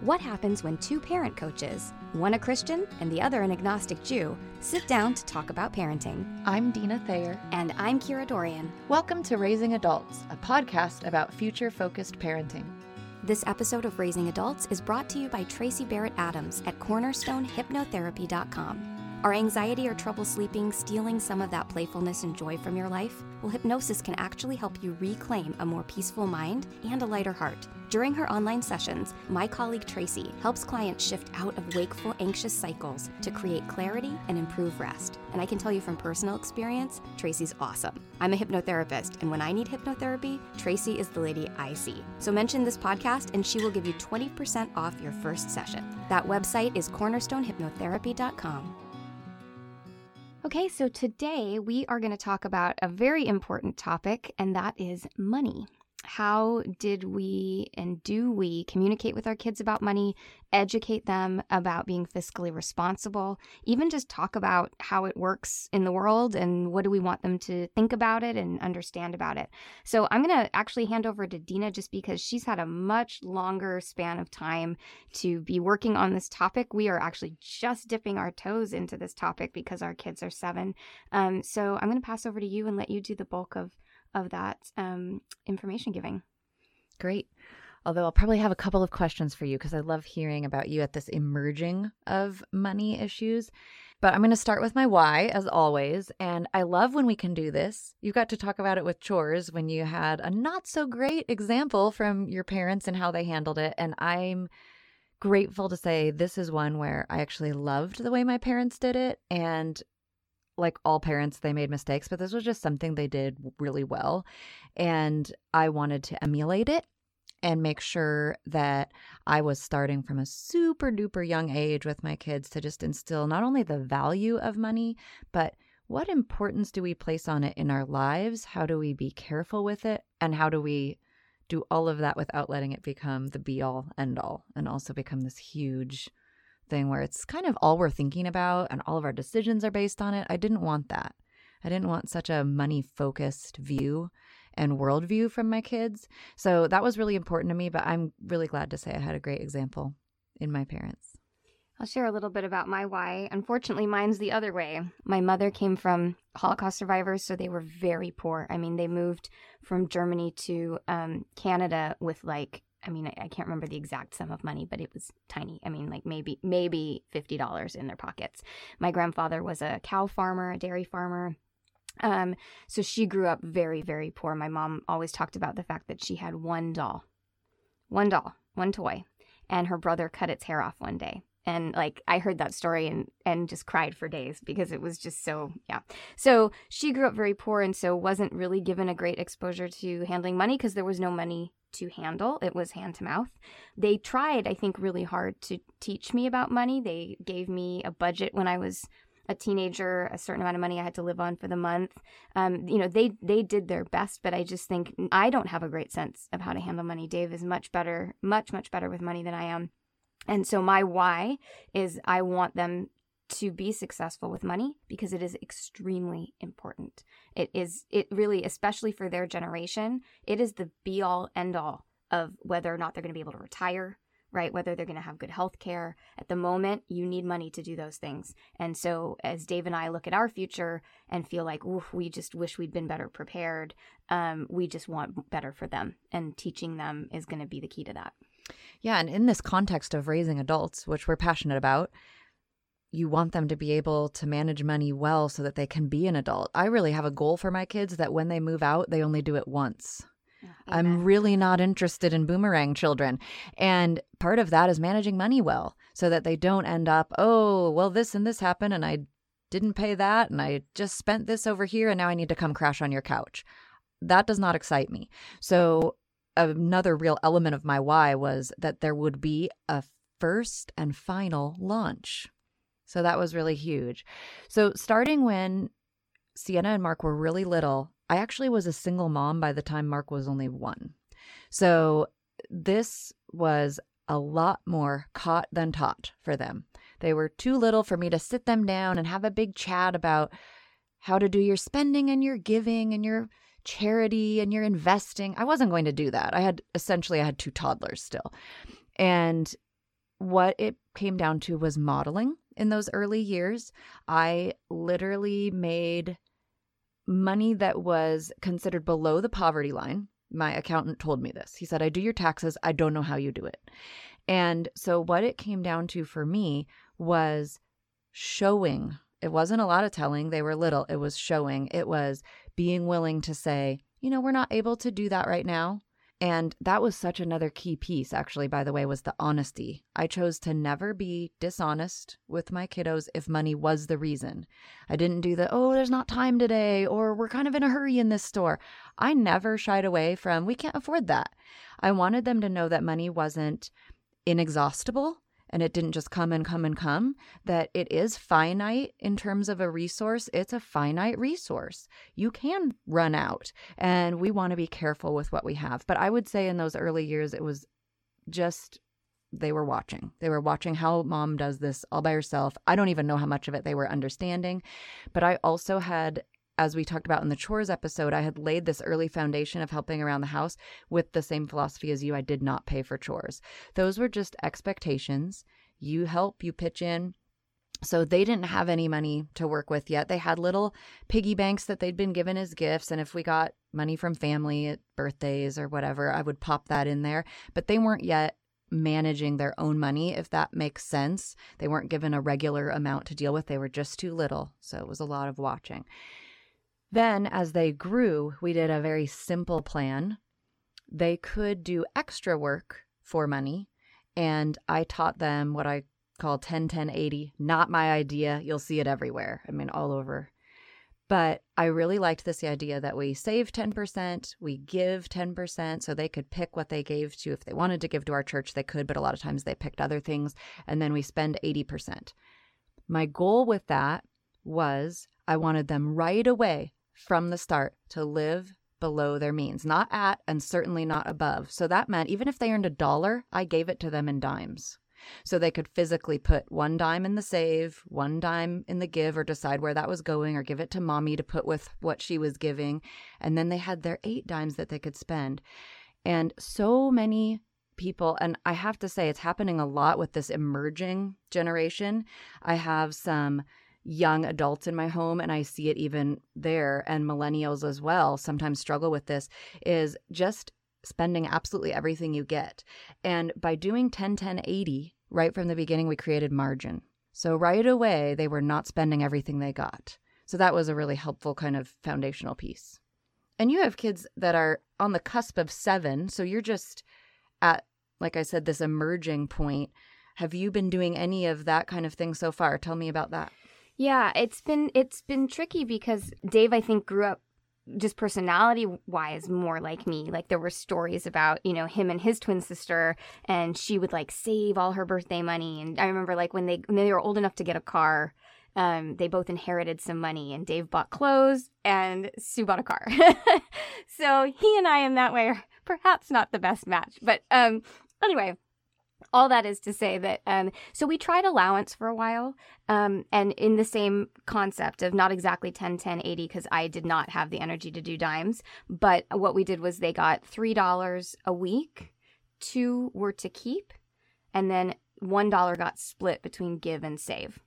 What happens when two parent coaches, one a Christian and the other an agnostic Jew, sit down to talk about parenting? I'm Dina Thayer. And I'm Kira Dorrian. Welcome to Raising Adults, a podcast about future focused parenting. This episode of Raising Adults is brought to you by Tracy Barrett Adams at cornerstonehypnotherapy.com. Are anxiety or trouble sleeping stealing some of that playfulness and joy from your life? Well, hypnosis can actually help you reclaim a more peaceful mind and a lighter heart. During her online sessions, my colleague Tracy helps clients shift out of wakeful, anxious cycles to create clarity and improve rest. And I can tell you from personal experience, Tracy's awesome. I'm a hypnotherapist, and when I need hypnotherapy, Tracy is the lady I see. So mention this podcast, and she will give you 20% off your first session. That website is cornerstonehypnotherapy.com. Okay, so today we are going to talk about a very important topic, and that is money. How did we and do we communicate with our kids about money, educate them about being fiscally responsible, even just talk about how it works in the world and what do we want them to think about it and understand about it? So, I'm going to actually hand over to Dina just because she's had a much longer span of time to be working on this topic. We are actually just dipping our toes into this topic because our kids are seven. Um, so, I'm going to pass over to you and let you do the bulk of of that um, information giving. Great. Although I'll probably have a couple of questions for you because I love hearing about you at this emerging of money issues. But I'm going to start with my why, as always. And I love when we can do this. You got to talk about it with chores when you had a not so great example from your parents and how they handled it. And I'm grateful to say this is one where I actually loved the way my parents did it. And like all parents, they made mistakes, but this was just something they did really well. And I wanted to emulate it and make sure that I was starting from a super duper young age with my kids to just instill not only the value of money, but what importance do we place on it in our lives? How do we be careful with it? And how do we do all of that without letting it become the be all end all and also become this huge thing where it's kind of all we're thinking about and all of our decisions are based on it. I didn't want that. I didn't want such a money focused view and worldview from my kids. So that was really important to me, but I'm really glad to say I had a great example in my parents. I'll share a little bit about my why. Unfortunately, mine's the other way. My mother came from Holocaust survivors, so they were very poor. I mean, they moved from Germany to um, Canada with like I mean, I, I, can't remember the exact sum of money, but it was tiny. I mean, like maybe maybe fifty dollars in their pockets. My grandfather was a cow farmer, a dairy farmer. Um, so she grew up very, very poor. My mom always talked about the fact that she had one doll, one doll, one toy, and her brother cut its hair off one day and like i heard that story and and just cried for days because it was just so yeah so she grew up very poor and so wasn't really given a great exposure to handling money because there was no money to handle. It was hand to mouth. They tried, I think, really hard to teach me about money. They gave me a budget when I was a teenager, a certain amount of money I had to live on for the month. Um, you know, they they did their best, but I just think I don't have a great sense of how to handle money. Dave is much better, much much better with money than I am. And so my why is I want them to be successful with money because it is extremely important. It is, it really, especially for their generation, it is the be all end all of whether or not they're going to be able to retire, right? Whether they're going to have good health care. At the moment, you need money to do those things. And so, as Dave and I look at our future and feel like, we just wish we'd been better prepared, um, we just want better for them. And teaching them is going to be the key to that. Yeah. And in this context of raising adults, which we're passionate about, you want them to be able to manage money well so that they can be an adult. I really have a goal for my kids that when they move out, they only do it once. I'm really not interested in boomerang children. And part of that is managing money well so that they don't end up, oh, well, this and this happened and I didn't pay that and I just spent this over here and now I need to come crash on your couch. That does not excite me. So, another real element of my why was that there would be a first and final launch so that was really huge. So starting when Sienna and Mark were really little, I actually was a single mom by the time Mark was only one. So this was a lot more caught than taught for them. They were too little for me to sit them down and have a big chat about how to do your spending and your giving and your charity and your investing. I wasn't going to do that. I had essentially I had two toddlers still. And what it came down to was modeling in those early years. I literally made money that was considered below the poverty line. My accountant told me this. He said, I do your taxes. I don't know how you do it. And so, what it came down to for me was showing. It wasn't a lot of telling, they were little. It was showing. It was being willing to say, you know, we're not able to do that right now. And that was such another key piece, actually, by the way, was the honesty. I chose to never be dishonest with my kiddos if money was the reason. I didn't do the, oh, there's not time today, or we're kind of in a hurry in this store. I never shied away from, we can't afford that. I wanted them to know that money wasn't inexhaustible and it didn't just come and come and come, that it is finite in terms of a resource. It's a finite resource. You can run out, and we want to be careful with what we have. But I would say in those early years, it was just they were watching. They were watching how mom does this all by herself. I don't even know how much of it they were understanding, but I also had as we talked about in the chores episode, I had laid this early foundation of helping around the house with the same philosophy as you. I did not pay for chores. Those were just expectations. You help, you pitch in. So they didn't have any money to work with yet. They had little piggy banks that they'd been given as gifts. And if we got money from family at birthdays or whatever, I would pop that in there. But they weren't yet managing their own money, if that makes sense. They weren't given a regular amount to deal with. They were just too little. So it was a lot of watching. Then, as they grew, we did a very simple plan. They could do extra work for money, and I taught them what I call 10 10 80. Not my idea. You'll see it everywhere. I mean, all over. But I really liked this idea that we save 10%, we give 10%, so they could pick what they gave to. If they wanted to give to our church, they could, but a lot of times they picked other things, and then we spend 80%. My goal with that was I wanted them right away from the start to live below their means, not at and certainly not above. So that meant even if they earned a dollar, I gave it to them in dimes. So they could physically put one dime in the save, one dime in the give, or decide where that was going, or give it to mommy to put with what she was giving. And then they had their eight dimes that they could spend. And so many people, and I have to say, it's happening a lot with this emerging generation. I have some young adults in my home and I see it even there and millennials as well sometimes struggle with this is just spending absolutely everything you get. And by doing 10 10 80 right from the beginning we created margin. So right away they were not spending everything they got. So that was a really helpful kind of foundational piece. And you have kids that are on the cusp of 7, so you're just at like I said this emerging point. Have you been doing any of that kind of thing so far? Tell me about that. Yeah, it's been it's been tricky because Dave I think grew up just personality wise more like me. Like there were stories about you know him and his twin sister and she would like save all her birthday money. And i remember like when they when they were old enough to get a car um, they both inherited some money and dave bought clothes and sue bought a car. So he and i in that way are perhaps not the best match. But um anyway all that is to say that um, so we tried allowance for a while um, and in the same concept of not exactly 10 10 80 because i did not have the energy to do dimes but what we did was they got three dollars a week two were to keep and then one dollar got split between give and save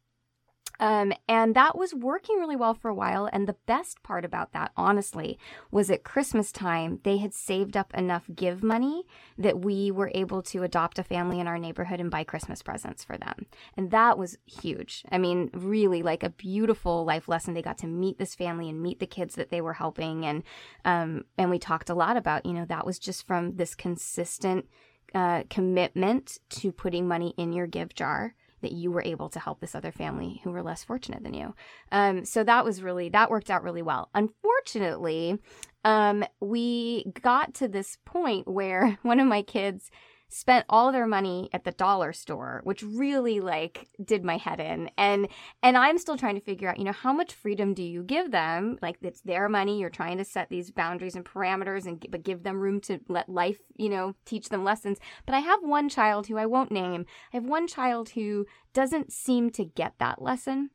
um, and that was working really well for a while. And the best part about that, honestly, was at Christmas time, they had saved up enough give money that we were able to adopt a family in our neighborhood and buy Christmas presents for them. And that was huge. I mean, really like a beautiful life lesson. They got to meet this family and meet the kids that they were helping. And, um, and we talked a lot about, you know, that was just from this consistent uh, commitment to putting money in your give jar that you were able to help this other family who were less fortunate than you. Um, so that was really, that worked out really well. Unfortunately, um, we got to this point where one of my kids spent all their money at the dollar store which really like did my head in. And and i'm still trying to figure out you know how much freedom do you give them? Like it's their money. You're trying to set these boundaries and parameters and but give them room to let life you know teach them lessons. But i have one child who i won't name. I have one child who doesn't seem to get that lesson.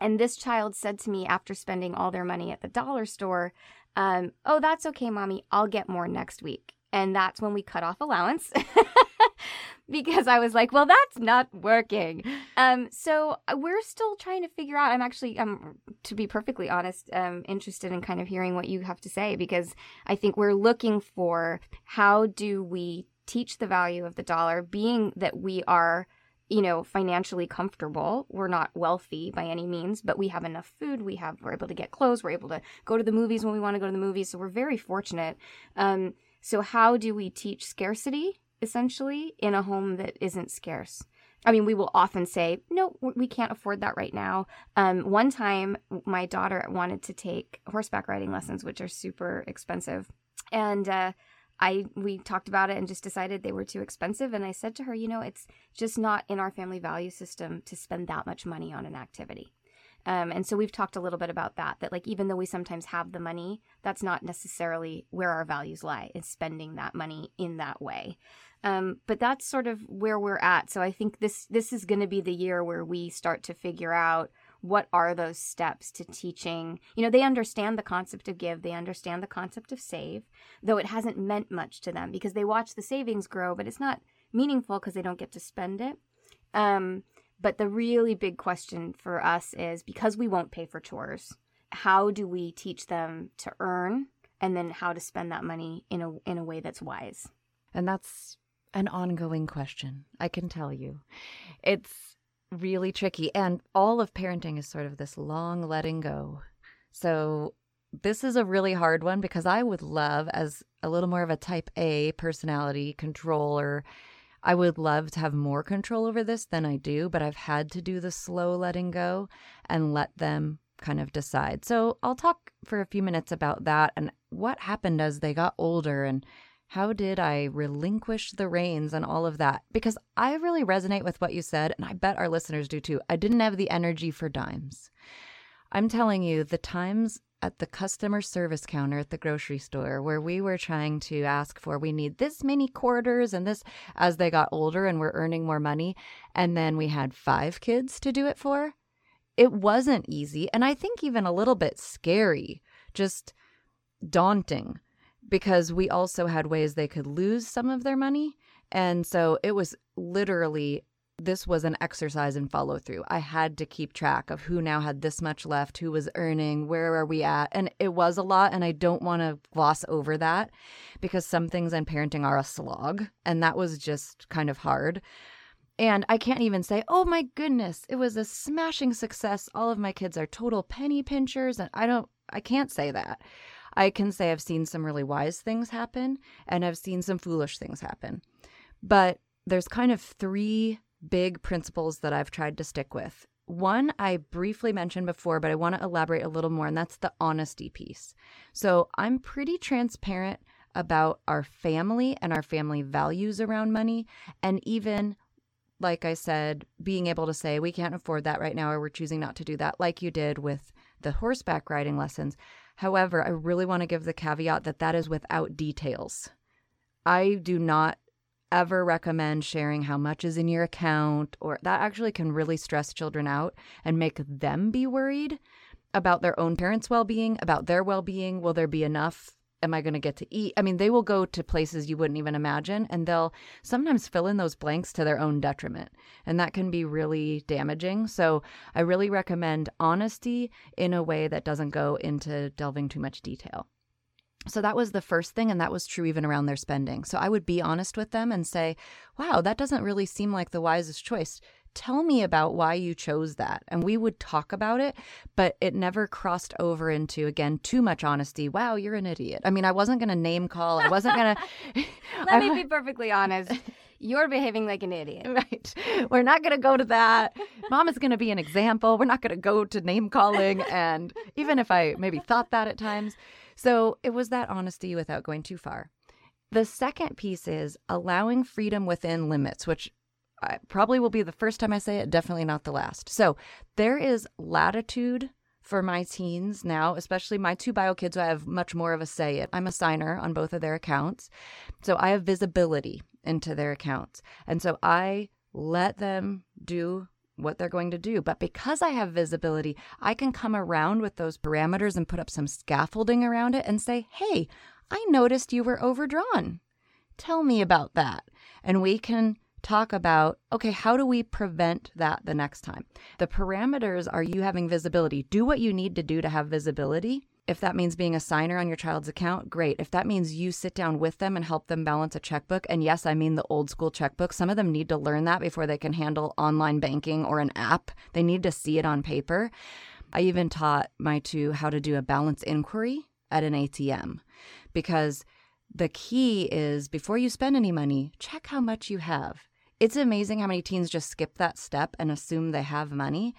And this child said to me after spending all their money at the dollar store um, oh that's okay mommy. I'll get more next week and that's when we cut off allowance because I was like, well, that's not working. Um, so uh, we're still trying to figure out. I'm actually, um, to be perfectly honest, um, interested in kind of hearing what you have to say because I think we're looking for how do we teach the value of the dollar, being that we are you know, financially comfortable. We're not wealthy by any means, but we have enough food. We have we're able to get clothes. We're able to go to the movies when we want to go to the movies. So we're very fortunate. Um, so how do we teach scarcity essentially in a home that isn't scarce? I mean, we will often say, no, we can't afford that right now. Um, one time, my daughter wanted to take horseback riding lessons, which are super expensive. And uh, I we talked about it and just decided they were too expensive and I said to her, you know, it's just not in our family value system to spend that much money on an activity. Um, and so we've talked a little bit about that that like even though we sometimes have the money, that's not necessarily where our values lie is spending that money in that way. Um, but that's sort of where we're at. So I think this this is going to be the year where we start to figure out what are those steps to teaching you know they understand the concept of give they understand the concept of save though it hasn't meant much to them because they watch the savings grow but it's not meaningful because they don't get to spend it um, but the really big question for us is because we won't pay for chores how do we teach them to earn and then how to spend that money in a in a way that's wise and that's an ongoing question i can tell you it's really tricky. And all of parenting is sort of this long letting go. So this is a really hard one because I would love, as a little more of a type A personality controller, I would love to have more control over this than I do, but I've had to do the slow letting go and let them kind of decide. So I'll talk for a few minutes about that and what happened as they got older and how did I relinquish the reins and all of that? Because I really resonate with what you said, and I bet our listeners do too. I didn't have the energy for dimes. I'm telling you, the times at the customer service counter at the grocery store where we were trying to ask for we need this many quarters and this as they got older and were earning more money and then we had five kids to do it for it wasn't easy and i think even a little bit scary just daunting because we also had ways they could lose some of their money. And so it was literally this was an exercise in follow through. I had to keep track of who now had this much left, who was earning, where are we at. And it was a lot. And I don't want to gloss over that because some things in parenting are a slog. And that was just kind of hard. And I can't even say, oh my goodness, it was a smashing success. All of my kids are total penny pinchers. And I don't, I can't say that. I can say I've seen some really wise things happen and I've seen some foolish things happen. But there's kind of three big principles that I've tried to stick with. One I briefly mentioned before, but I want to elaborate a little more, and that's the honesty piece. So I'm pretty transparent about our family and our family values around money, and even like I said, being able to say, we can't afford that right now, or we're choosing not to do that, like you did with the horseback riding lessons. However, I really want to give the caveat that that is without details. I do not ever recommend sharing how much is in your account, or that actually can really stress children out and make them be worried about their own parents' well being, about their well being. Will there be enough am I going to get to eat? I mean, they will go to places you wouldn't even imagine, and they'll sometimes fill in those blanks to their own detriment. And that can be really damaging. So I really recommend honesty in a way that doesn't go into delving too much detail. So that was the first thing, and that was true even around their spending. So I would be honest with them and say, wow, that doesn't really seem like the wisest choice tell me about why you chose that. And we would talk about it, but it never crossed over into, again, too much honesty. Wow, you're an idiot. I mean, I wasn't going to name call. I wasn't going to. Let me be perfectly honest. You're behaving like an idiot. Right. We're not going to go to that. Mom is going to be an example. We're not going to go to name calling. And even if I maybe thought that at times. So it was that honesty without going too far. The second piece is allowing freedom within limits, which I probably will be the first time I say it, definitely not the last. So there is latitude for my teens now, especially my two bio kids who I have much more of a say in. I'm a signer on both of their accounts. So I have visibility into their accounts. And so I let them do what they're going to do. But because I have visibility, I can come around with those parameters and put up some scaffolding around it and say, hey, I noticed you were overdrawn. Tell me about that. and we can talk about okay, how do we prevent that the next time? The parameters are you having visibility. Do what you need to do to have visibility. If that means being a signer on your child's account, great. If that means you sit down with them and help them balance a checkbook, and yes, I mean the old school checkbook, some of them need to learn that before they can handle online banking or an app. They need to see it on paper. I even taught my two how to do a balance inquiry at an ATM because the key is before you spend any money, check how much you have. It's amazing how many teens just skip that step and assume they have money.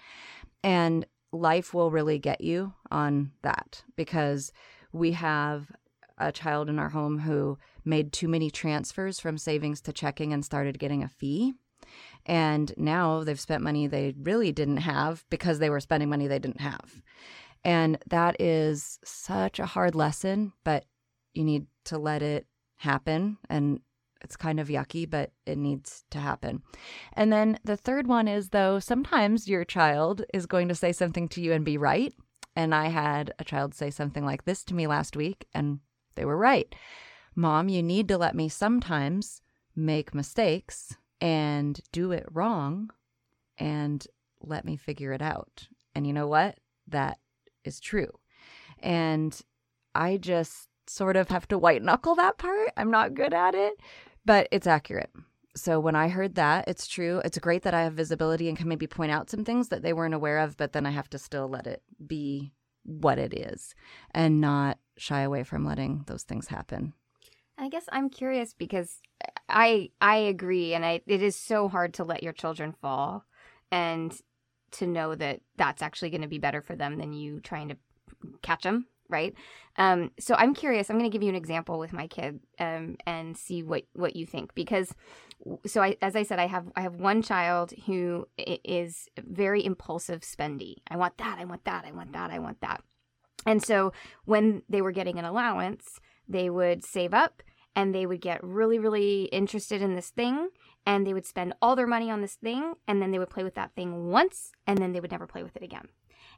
And life will really get you on that because we have a child in our home who made too many transfers from savings to checking and started getting a fee. And now they've spent money they really didn't have because they were spending money they didn't have. And that is such a hard lesson, but you need to let it happen. And it's kind of yucky, but it needs to happen. And then the third one is though, sometimes your child is going to say something to you and be right. And I had a child say something like this to me last week, and they were right. Mom, you need to let me sometimes make mistakes and do it wrong and let me figure it out. And you know what? That is true. And I just sort of have to white knuckle that part. I'm not good at it, but it's accurate. So when I heard that, it's true. It's great that I have visibility and can maybe point out some things that they weren't aware of, but then I have to still let it be what it is and not shy away from letting those things happen. I guess I'm curious because I I agree and I it is so hard to let your children fall and to know that that's actually going to be better for them than you trying to catch them right? Um, so i'm curious i'm going to give you an example with my kid um, and see what what you think because so I, as i said i have i have one child who is very impulsive spendy. I want that i want that i want that i want that. And so when they were getting an allowance they would save up and they would get really, really interested in this thing and they would spend all their money on this thing and then they would play with that thing once and then they would never play with it again.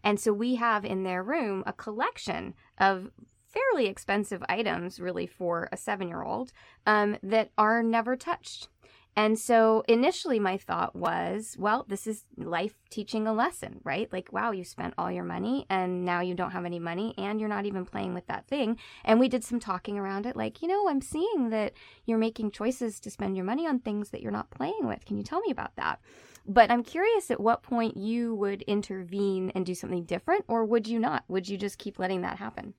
And so we have in their room a collection of fairly expensive items, really, for a seven year old um, that are never touched. And so initially, my thought was, well, this is life teaching a lesson, right? Like, wow, you spent all your money and now you don't have any money and you're not even playing with that thing. And we did some talking around it, like, you know, I'm seeing that you're making choices to spend your money on things that you're not playing with. Can you tell me about that? But I'm curious at what point you would intervene and do something different, or would you not? Would you just keep letting that happen?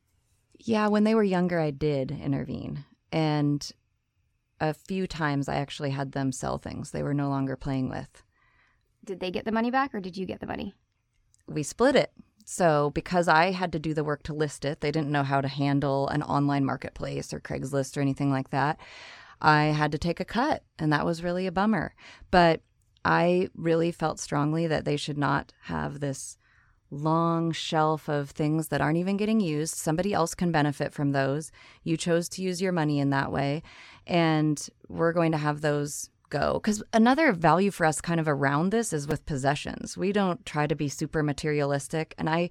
Yeah, when they were younger, I did intervene. And a few times I actually had them sell things they were no longer playing with. Did they get the money back or did you get the money? We split it. So, because I had to do the work to list it, they didn't know how to handle an online marketplace or Craigslist or anything like that. I had to take a cut, and that was really a bummer. But I really felt strongly that they should not have this long shelf of things that aren't even getting used. Somebody else can benefit from those. You chose to use your money in that way. And we're going to have those go. Because another value for us, kind of around this, is with possessions. We don't try to be super materialistic. And I,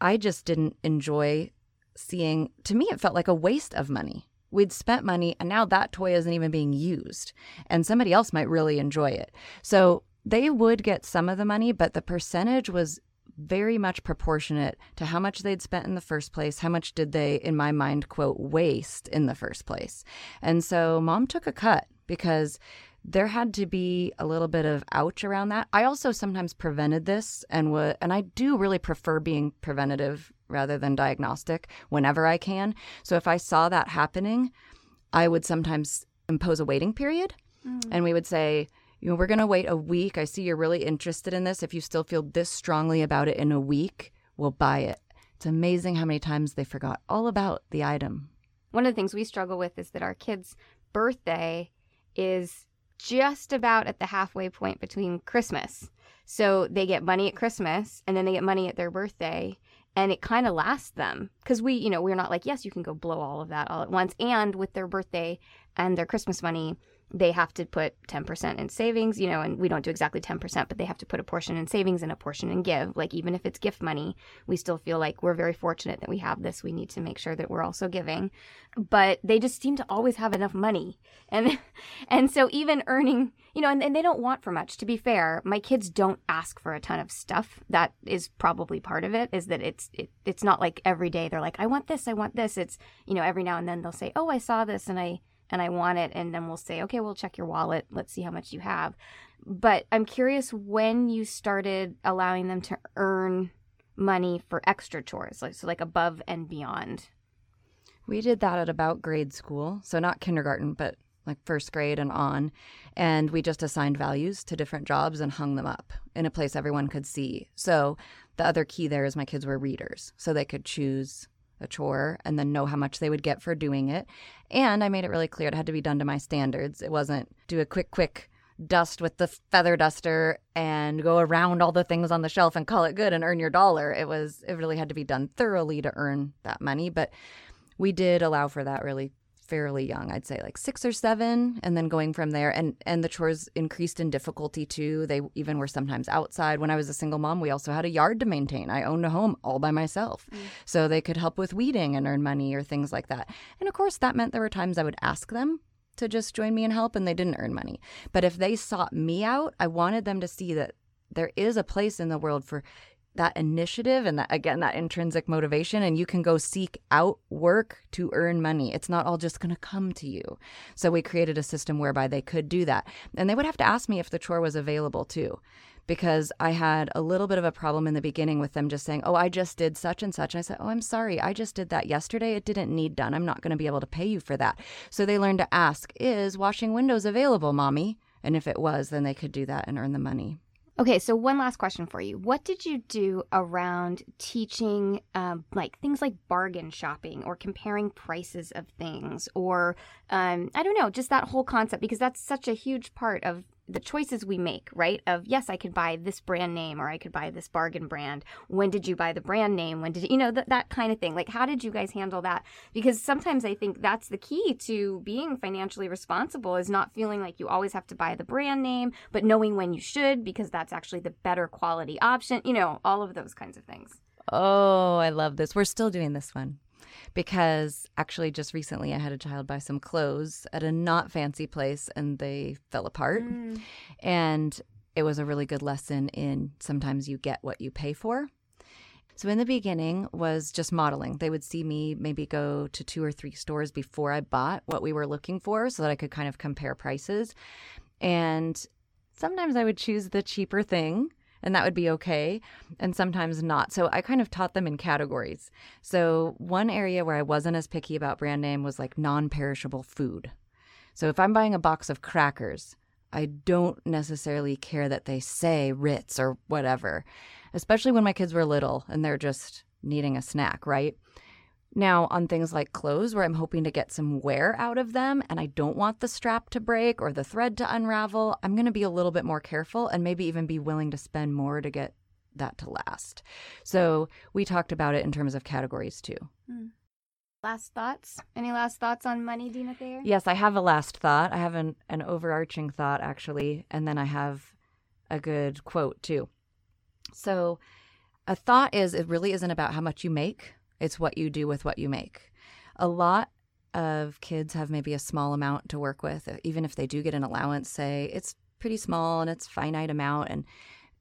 I just didn't enjoy seeing, to me, it felt like a waste of money. We'd spent money and now that toy isn't even being used, and somebody else might really enjoy it. So they would get some of the money, but the percentage was very much proportionate to how much they'd spent in the first place. How much did they, in my mind, quote, waste in the first place? And so mom took a cut because there had to be a little bit of ouch around that. I also sometimes prevented this and would, and I do really prefer being preventative rather than diagnostic whenever I can. So if I saw that happening, I would sometimes impose a waiting period mm. and we would say, you know, we're going to wait a week. I see you're really interested in this. If you still feel this strongly about it in a week, we'll buy it. It's amazing how many times they forgot all about the item. One of the things we struggle with is that our kids' birthday is just about at the halfway point between Christmas. So they get money at Christmas and then they get money at their birthday and it kind of lasts them because we, you know, we're not like, yes, you can go blow all of that all at once. And with their birthday and their Christmas money, they have to put 10% in savings, you know, and we don't do exactly 10%, but they have to put a portion in savings and a portion in give. Like, even if it's gift money, we still feel like we're very fortunate that we have this. We need to make sure that we're also giving. But they just seem to always have enough money. And, and so even earning, you know, and, and they don't want for much. To be fair, my kids don't ask for a ton of stuff. That is probably part of it, is that it's, it, it's not like every day they're like, I want this, I want this. It's, you know, every now and then they'll say, Oh, I saw this and I, and I want it. And then we'll say, okay, we'll check your wallet. Let's see how much you have. But I'm curious when you started allowing them to earn money for extra chores, like so like above and beyond. We did that at about grade school. So not kindergarten, but like first grade and on. And we just assigned values to different jobs and hung them up in a place everyone could see. So the other key there is my kids were readers. So they could choose a chore and then know how much they would get for doing it. And I made it really clear it had to be done to my standards. It wasn't do a quick, quick dust with the feather duster and go around all the things on the shelf and call it good and earn your dollar. It was, it really had to be done thoroughly to earn that money. But we did allow for that really fairly young i'd say like six or seven and then going from there and and the chores increased in difficulty too. They even were sometimes outside. When i was a single mom we also had a yard to maintain. I owned a home all by myself. Mm. so they could help with weeding and earn money or things like that. And of course that meant there were times i would ask them to just join me and help and they didn't earn money. But if they sought me out i wanted them to see that there is a place in the world for that initiative and that again that intrinsic motivation and you can go seek out work to earn money it's not all just going to come to you so we created a system whereby they could do that and they would have to ask me if the chore was available too because I had a little bit of a problem in the beginning with them just saying, Oh, I just did such and such. And I said, Oh, I'm sorry. I just did that yesterday. It didn't need done. I'm not going to be able to pay you for that. So they learned to ask, Is washing windows available, mommy? And if it was, then they could do that and earn the money. Okay, so one last question for you. What did you do around teaching, um, like things like bargain shopping or comparing prices of things, or um, I don't know, just that whole concept? Because that's such a huge part of the choices we make, right? Of yes, I could buy this brand name or I could buy this bargain brand. When did you buy the brand name? When did you, know, that, that kind of thing? Like, how did you guys handle that? Because sometimes I think that's the key to being financially responsible is not feeling like you always have to buy the brand name, but knowing when you should because that's actually the better quality option, you know, all of those kinds of things. Oh, I love this. We're still doing this one because actually just recently I had a child buy some clothes at a not fancy place and they fell apart. Mm. And it was a really good lesson in sometimes you get what you pay for. So in the beginning was just modeling. They would see me maybe go to two or three stores before I bought what we were looking for so that I could kind of compare prices. And sometimes I would choose the cheaper thing and that would be okay, and sometimes not. So I kind of taught them in categories. So one area where I wasn't as picky about brand name was like non perishable food. So if I'm buying a box of crackers, I don't necessarily care that they say Ritz or whatever, especially when my kids were little and they're just needing a snack, right? Now, on things like clothes, where I'm hoping to get some wear out of them and I don't want the strap to break or the thread to unravel, I'm going to be a little bit more careful and maybe even be willing to spend more to get that to last. So, we talked about it in terms of categories too. Mm. Last thoughts? Any last thoughts on money, Dina Thayer? Yes, I have a last thought. I have an, an overarching thought, actually, and then I have a good quote too. So, a thought is it really isn't about how much you make it's what you do with what you make. A lot of kids have maybe a small amount to work with, uh, even if they do get an allowance, say it's pretty small and it's finite amount and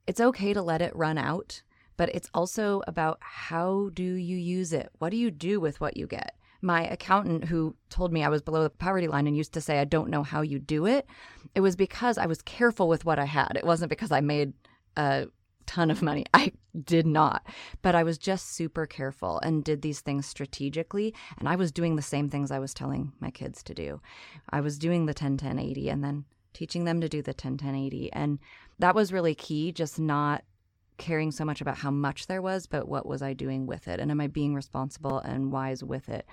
it's okay to let it run out, but it's also about how do you use it? What do you do with what you get? My accountant, who told me I was below the poverty line and used to say, I don't know how you do it, it was because I was careful with what I had. It wasn't because I made a ton of money. I did not. But I was just super careful and did these things strategically. And I was doing the same things I was telling my kids to do. I was doing the 10 10 80 and then teaching them to do the 10 10 80. And that was really key, just not caring so much about how much there was, but what was I doing with it? And am I being responsible and wise with it?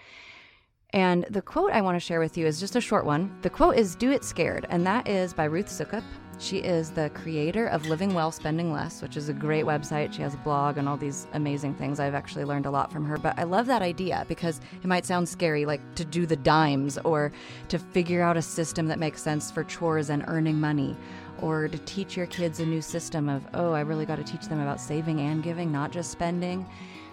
And the quote I want to share with you is just a short one. The quote is Do It Scared, and that is by Ruth Soukup. She is the creator of Living Well, Spending Less, which is a great website. She has a blog and all these amazing things. I've actually learned a lot from her. But I love that idea because it might sound scary, like to do the dimes or to figure out a system that makes sense for chores and earning money or to teach your kids a new system of, oh, I really got to teach them about saving and giving, not just spending.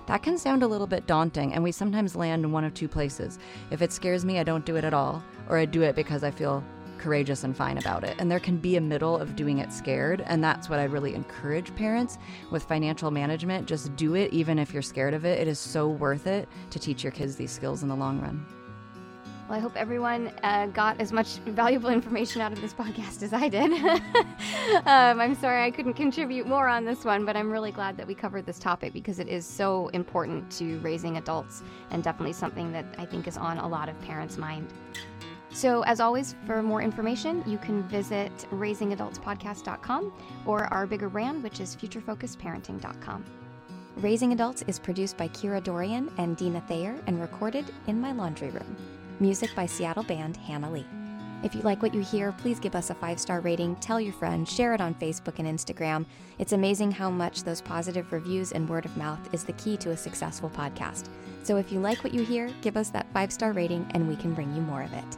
That can sound a little bit daunting, and we sometimes land in one of two places. If it scares me, I don't do it at all, or I do it because I feel courageous and fine about it. And there can be a middle of doing it scared. And that's what I really encourage parents with financial management. Just do it, even if you're scared of it. It is so worth it to teach your kids these skills in the long run. Well, I hope everyone uh, got as much valuable information out of this podcast as I did. um, I'm sorry I couldn't contribute more on this one, but I'm really glad that we covered this topic because it is so important to raising adults and definitely something that I think is on a lot of parents' mind. So, as always, for more information, you can visit raisingadultspodcast.com or our bigger brand, which is futurefocusedparenting.com. Raising Adults is produced by Kira Dorrian and Dina Thayer and recorded in my laundry room. Music by Seattle band Hannah Lee. If you like what you hear, please give us a five star rating, tell your friends, share it on Facebook and Instagram. It's amazing how much those positive reviews and word of mouth is the key to a successful podcast. So if you like what you hear, give us that five star rating and we can bring you more of it.